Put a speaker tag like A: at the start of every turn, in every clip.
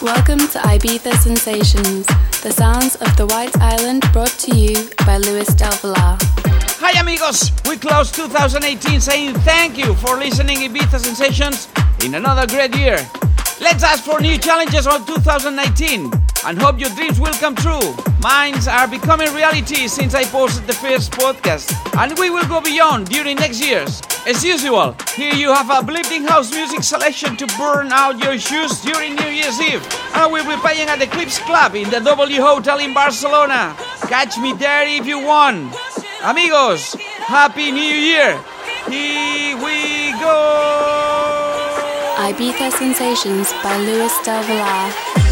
A: Welcome to Ibiza Sensations, the sounds of the White Island brought to you by Luis Del Villar.
B: Hi amigos, we close 2018 saying thank you for listening Ibiza Sensations in another great year. Let's ask for new challenges on 2019 and hope your dreams will come true. Mines are becoming reality since I posted the first podcast, and we will go beyond during next years. As usual, here you have a uplifting house music selection to burn out your shoes during New Year's Eve. I will be playing at the Eclipse Club in the W Hotel in Barcelona. Catch me there if you want. Amigos, Happy New Year! Here we go!
A: Ibiza Sensations by Luis Del Villar.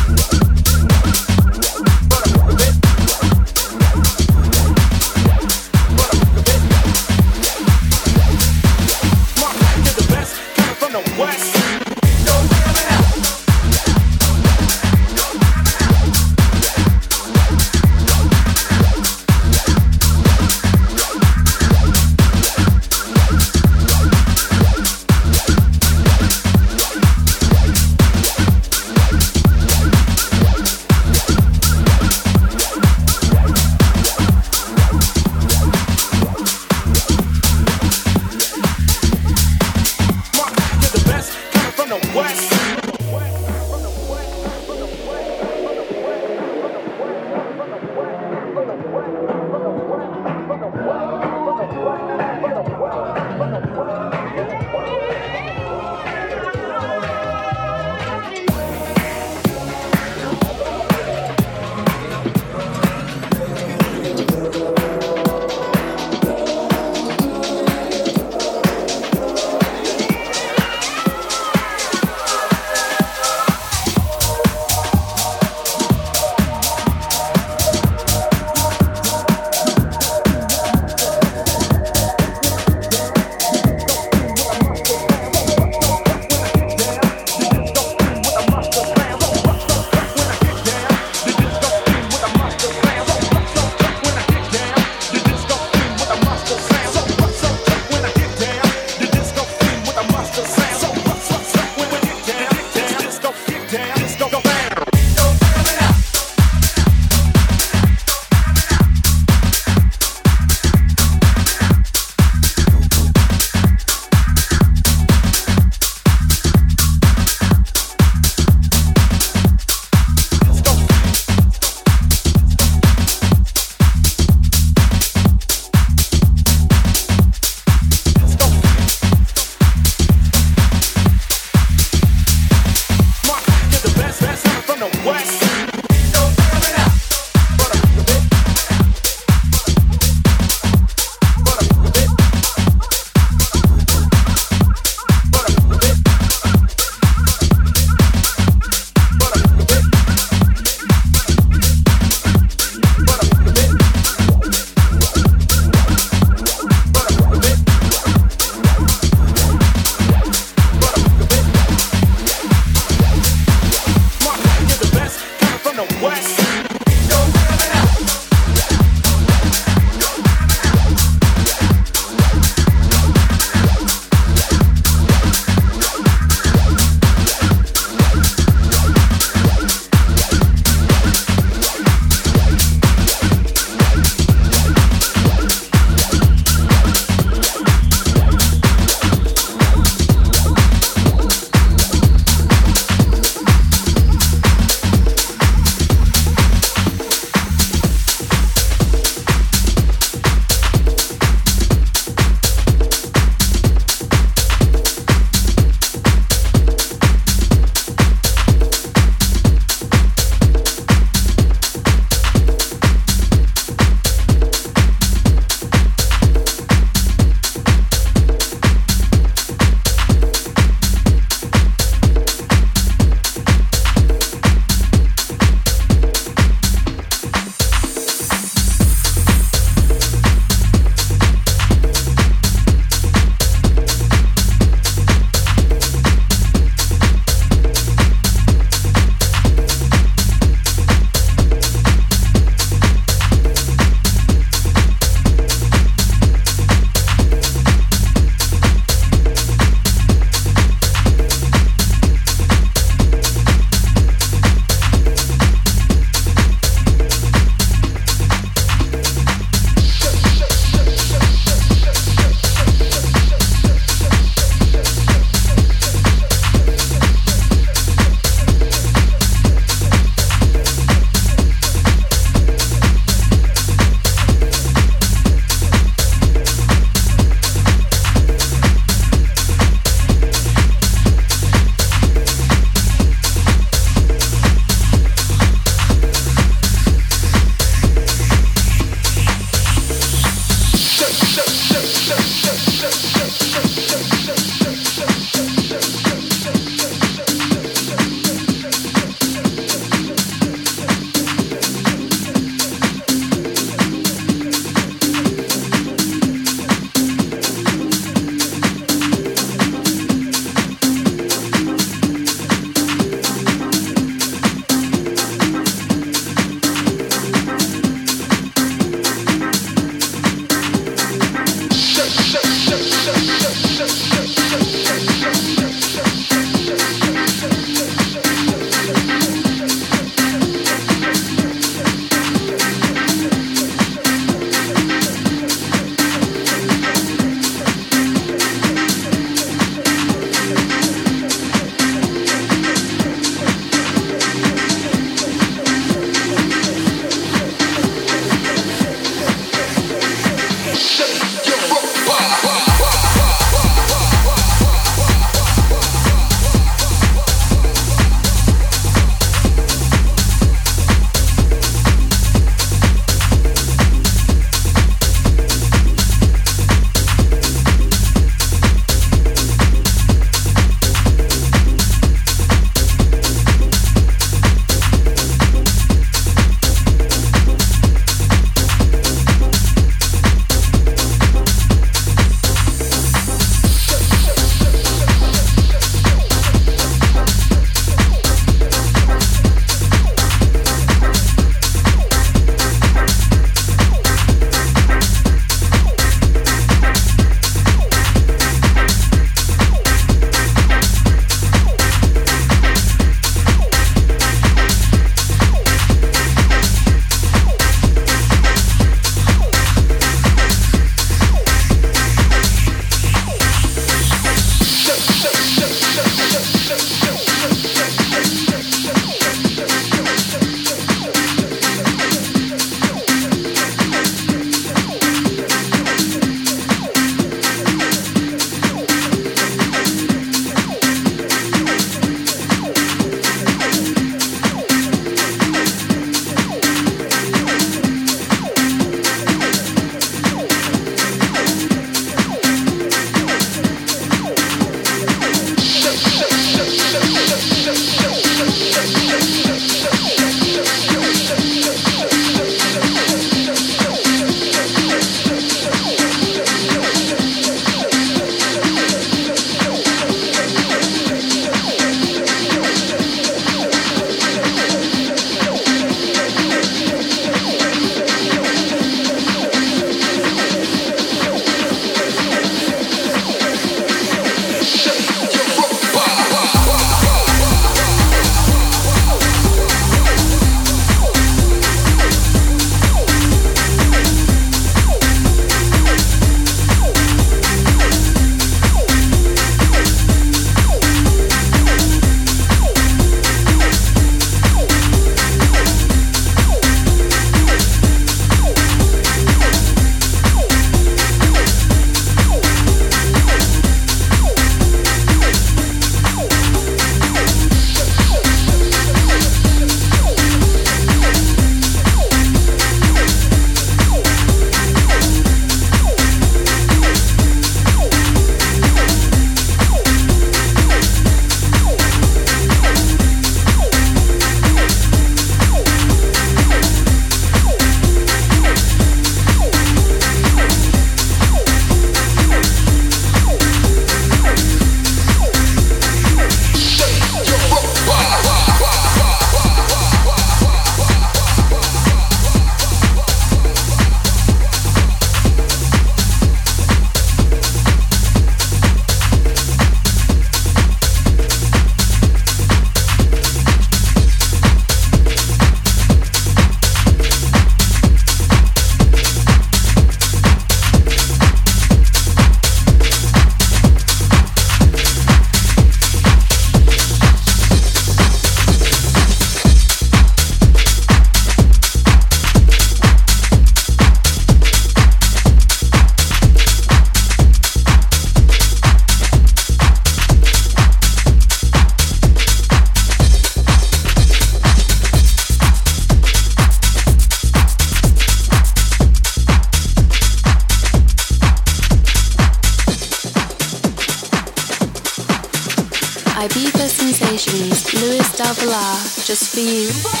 C: For you.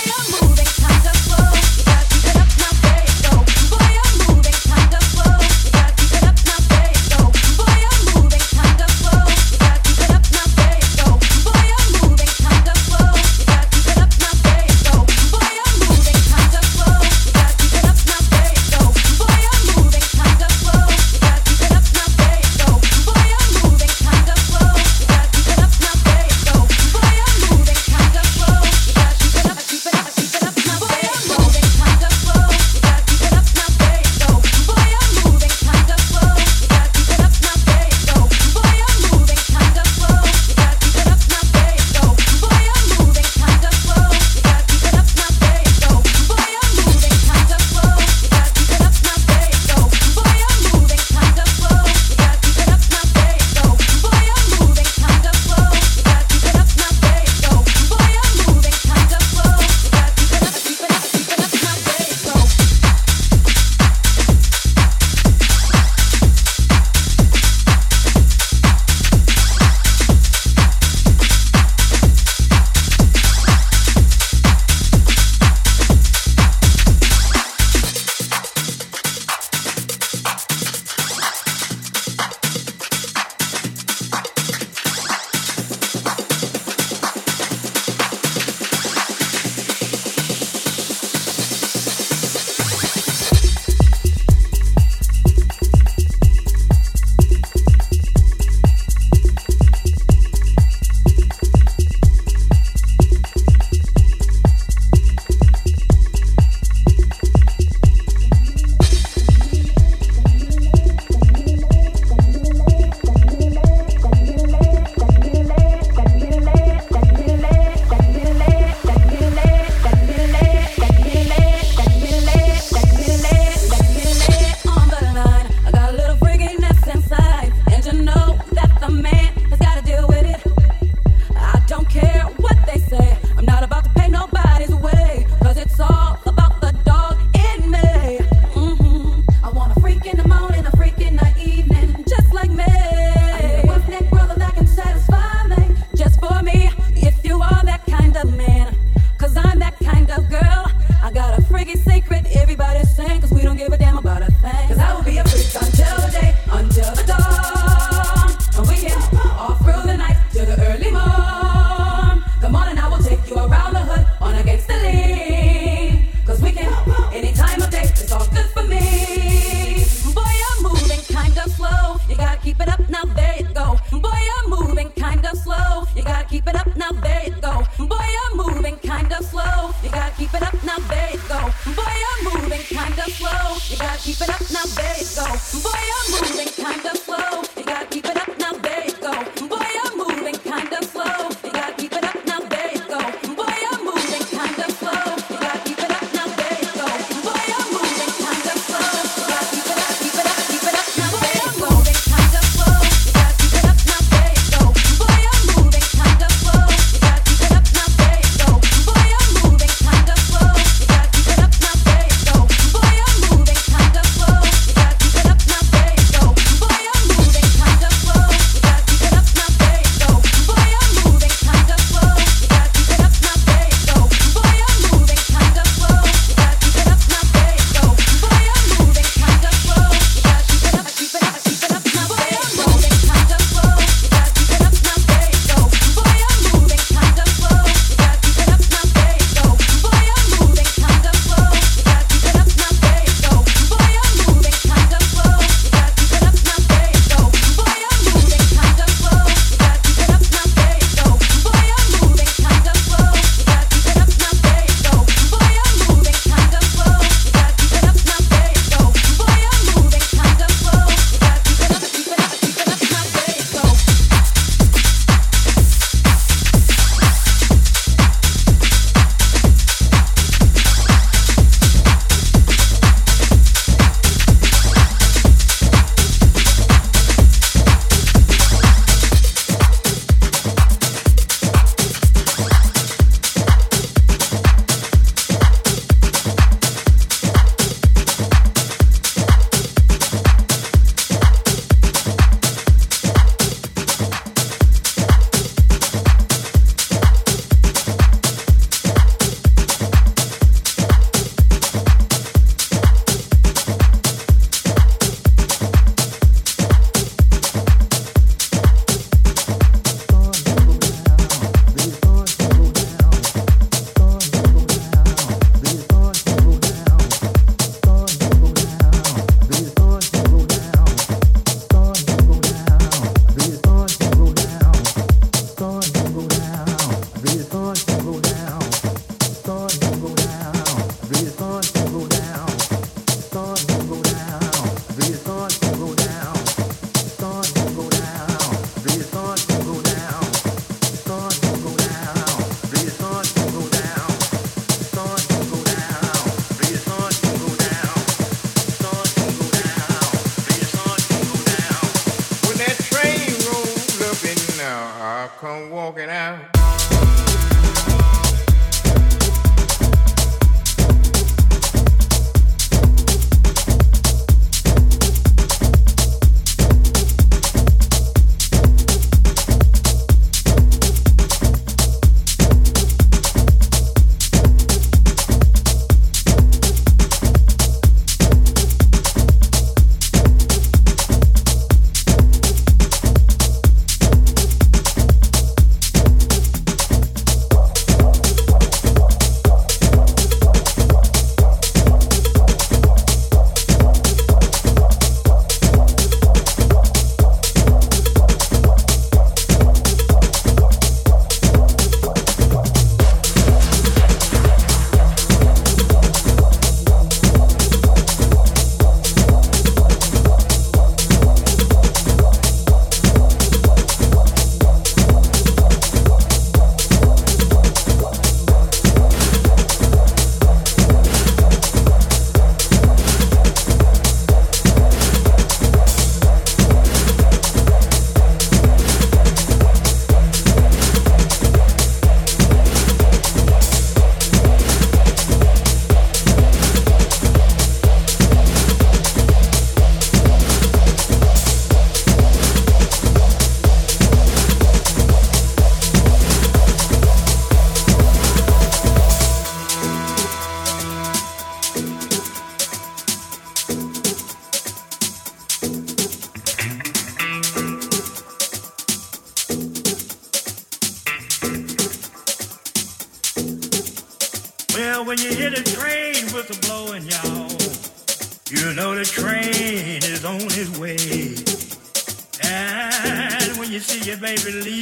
D: When you baby leaving,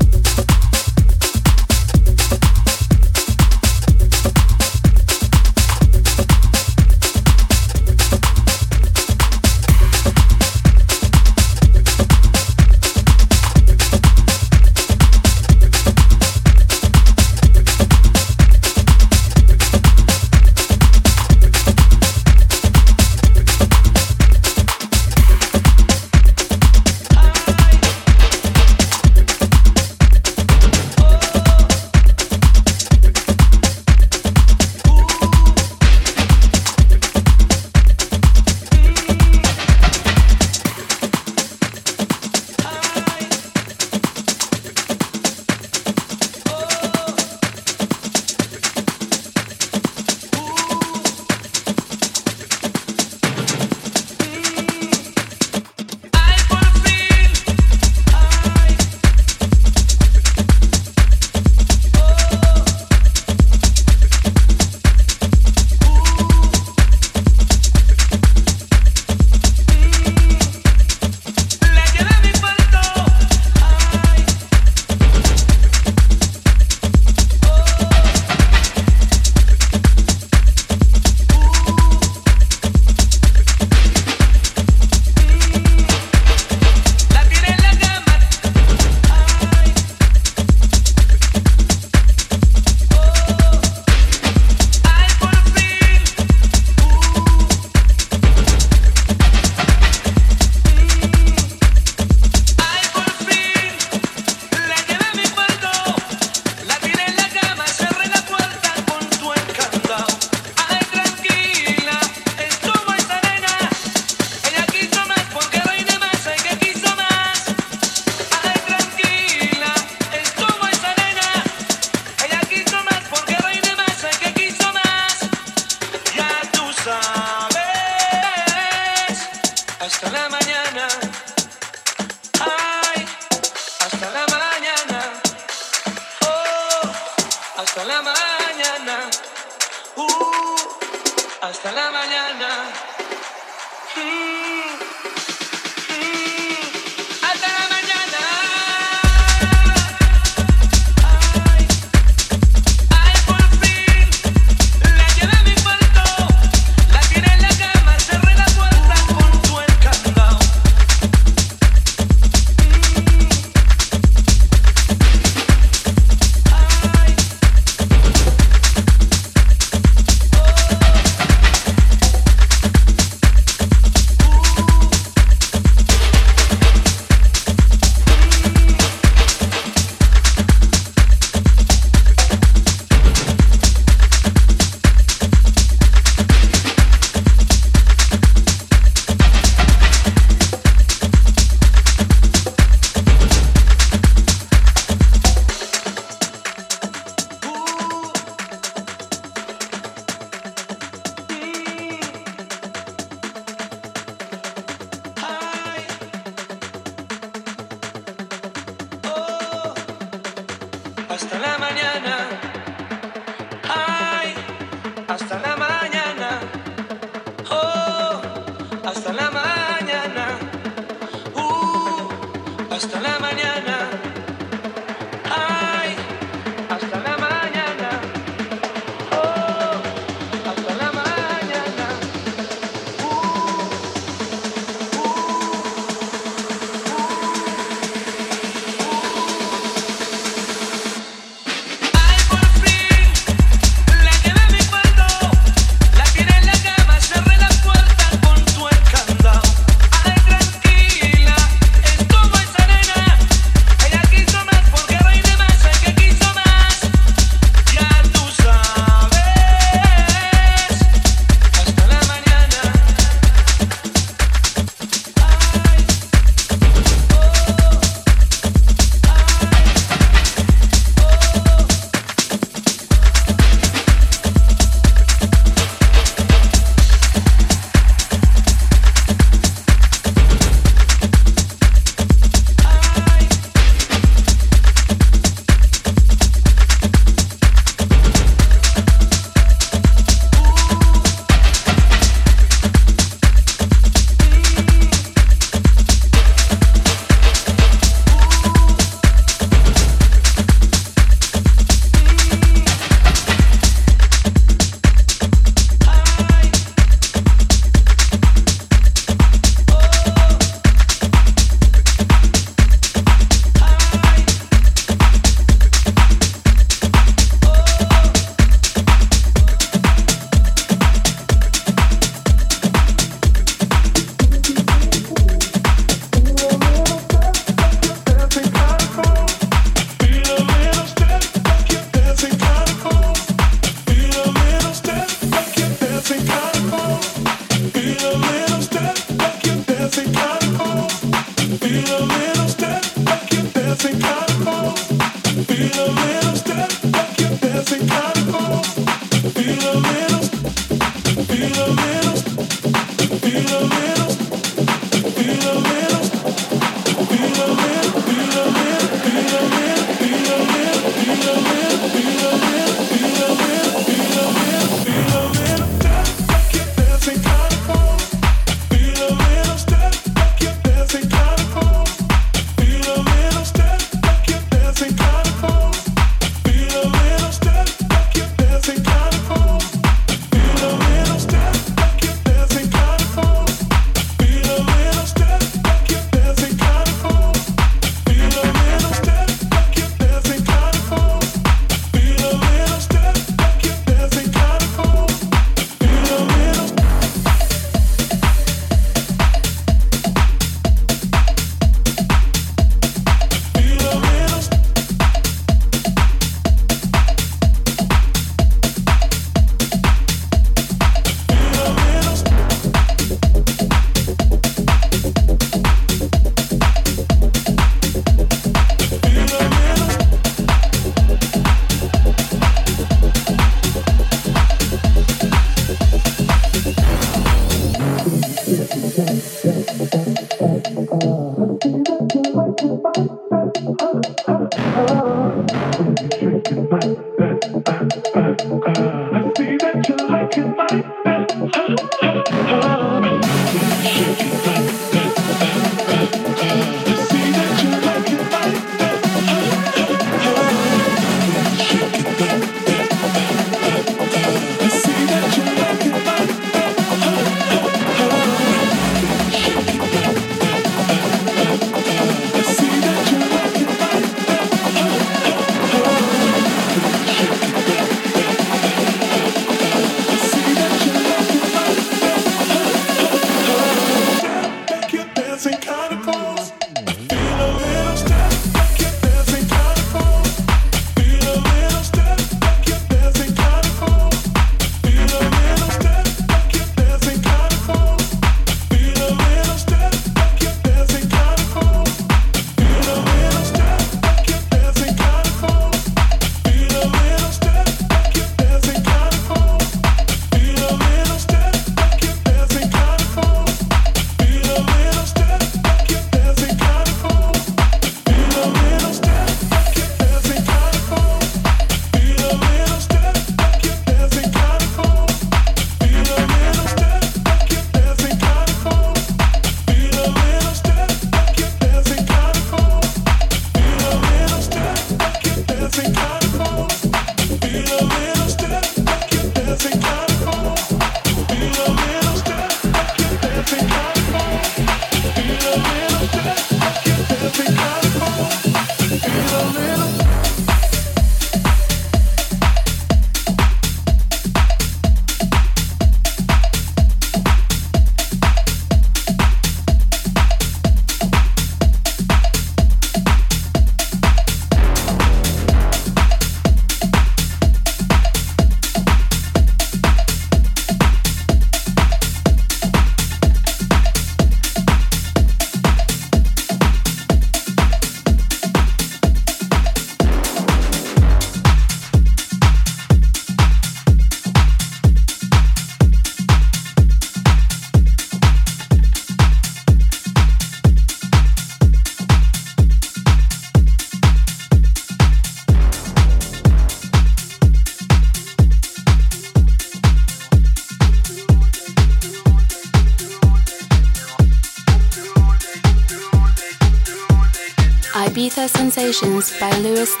A: Sensations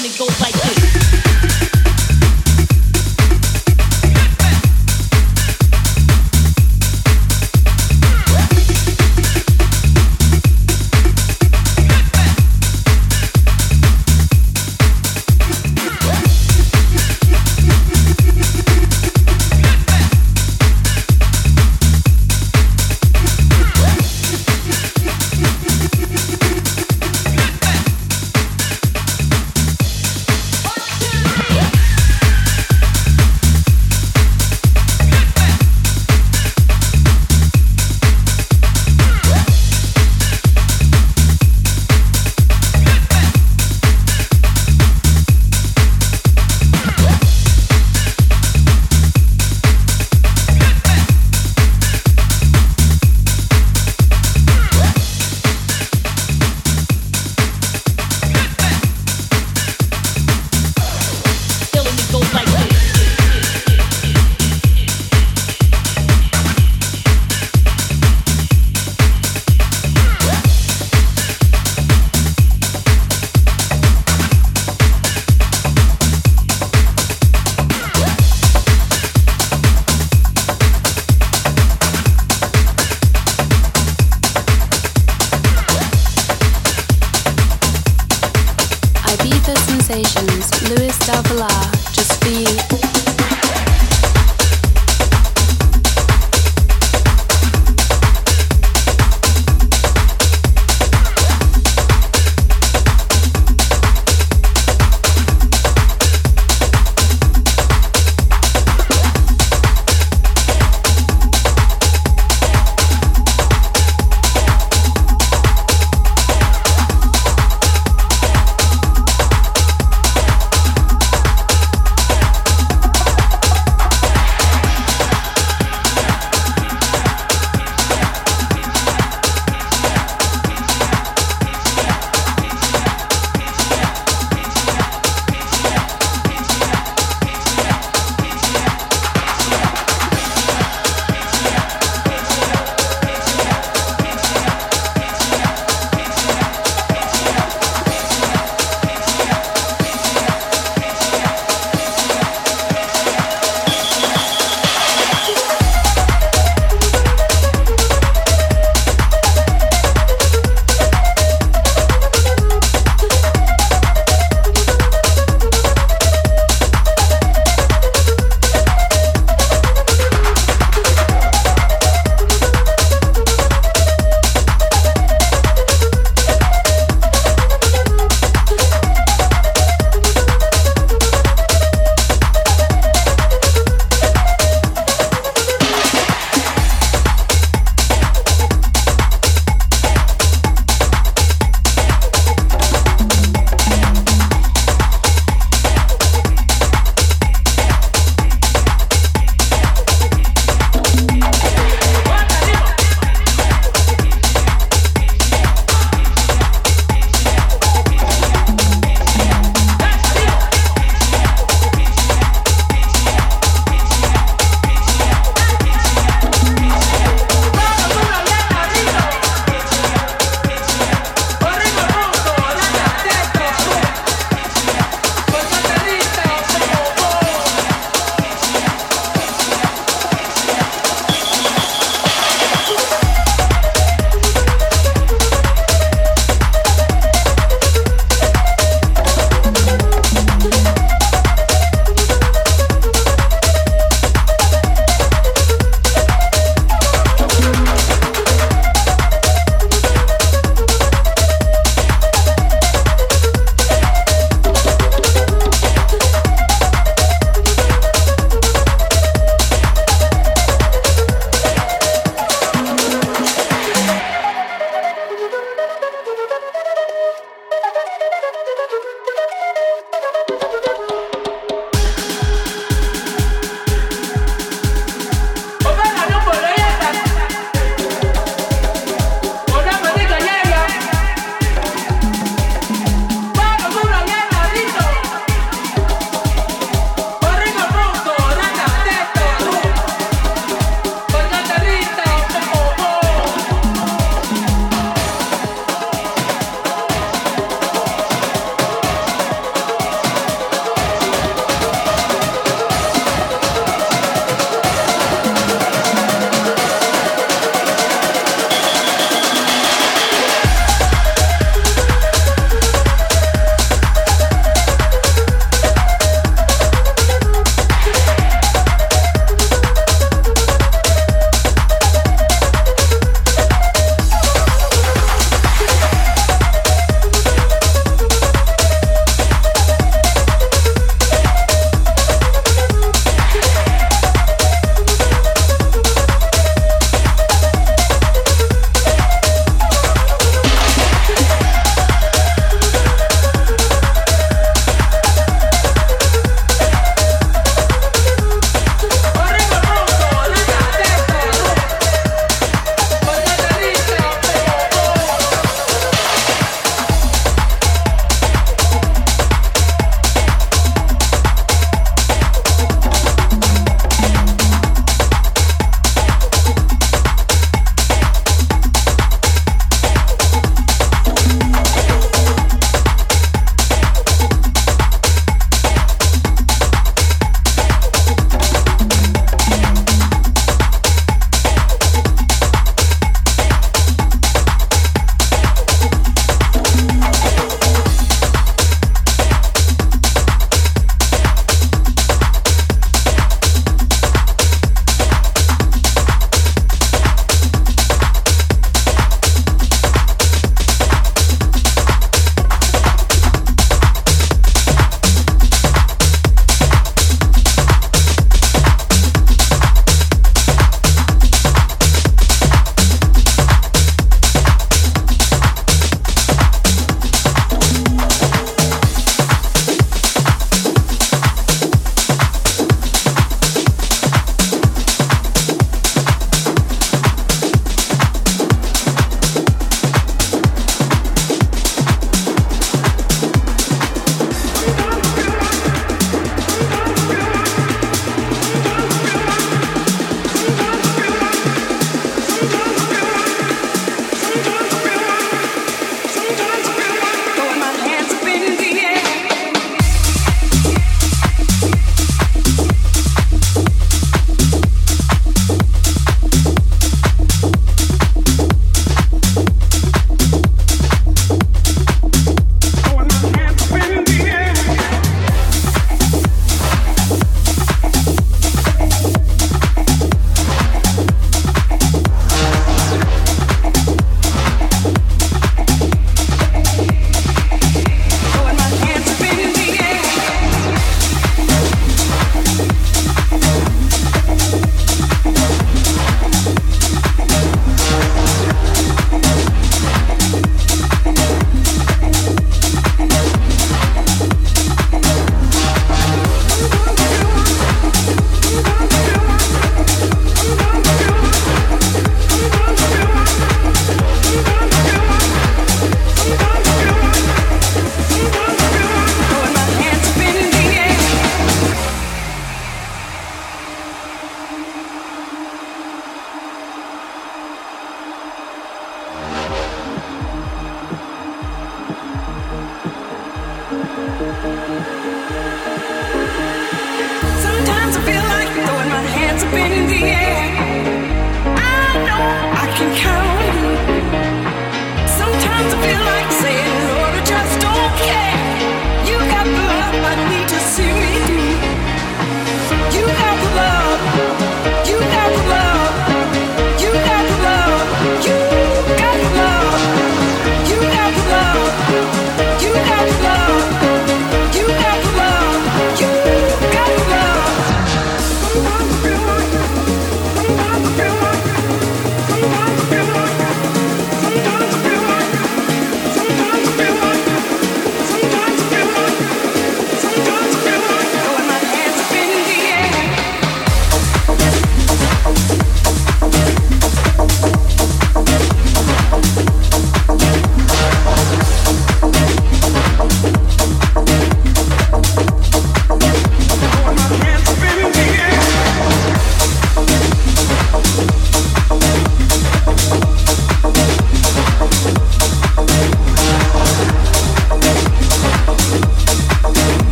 A: only
E: goes
C: like this.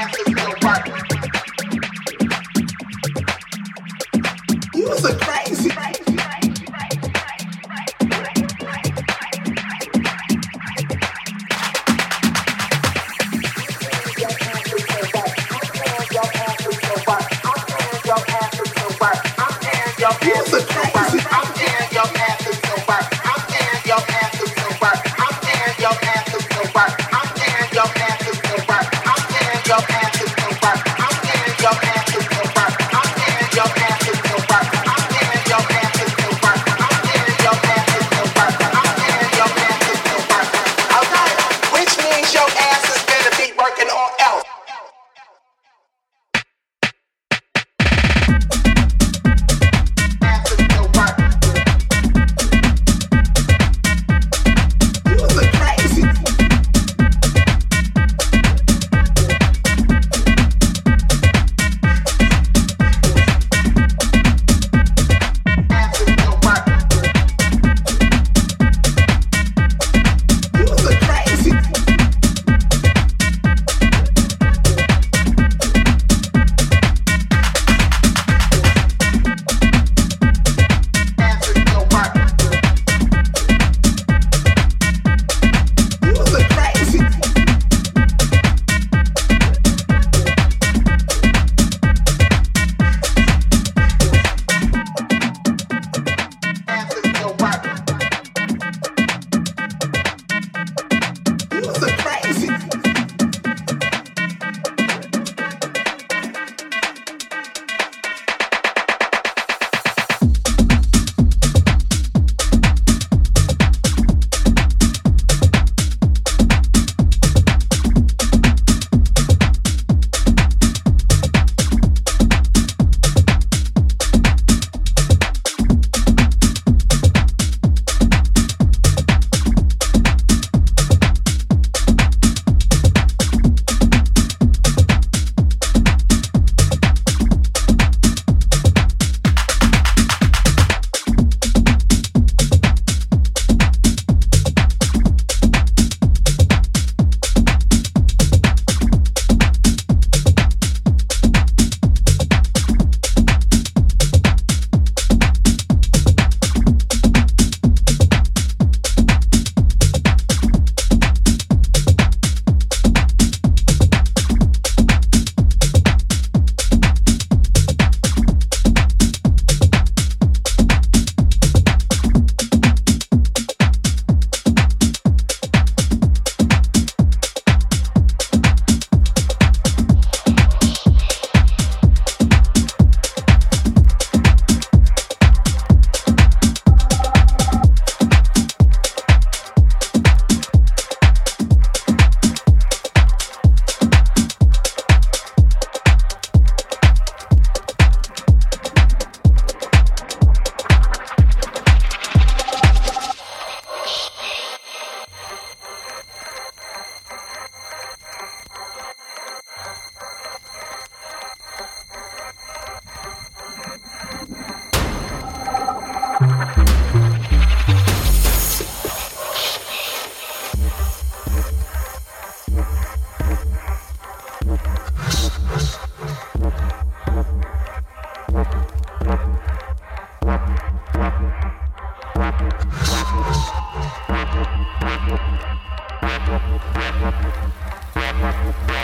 F: It's no
A: party.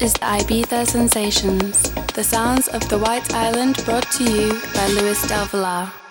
A: is the Ibiza Sensations, the sounds of the White Island brought to you by Luis Del Villar.